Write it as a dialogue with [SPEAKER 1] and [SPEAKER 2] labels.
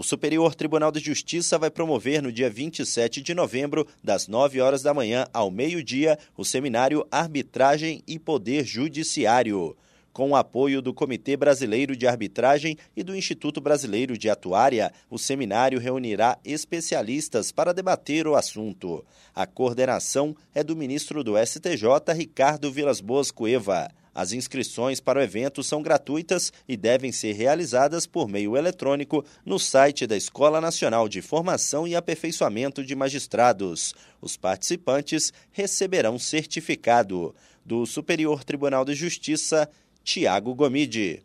[SPEAKER 1] O Superior Tribunal de Justiça vai promover no dia 27 de novembro, das 9 horas da manhã ao meio-dia, o seminário Arbitragem e Poder Judiciário. Com o apoio do Comitê Brasileiro de Arbitragem e do Instituto Brasileiro de Atuária, o seminário reunirá especialistas para debater o assunto. A coordenação é do ministro do STJ, Ricardo Vilas Boas Cueva. As inscrições para o evento são gratuitas e devem ser realizadas por meio eletrônico no site da Escola Nacional de Formação e Aperfeiçoamento de Magistrados. Os participantes receberão certificado. Do Superior Tribunal de Justiça, Tiago Gomide.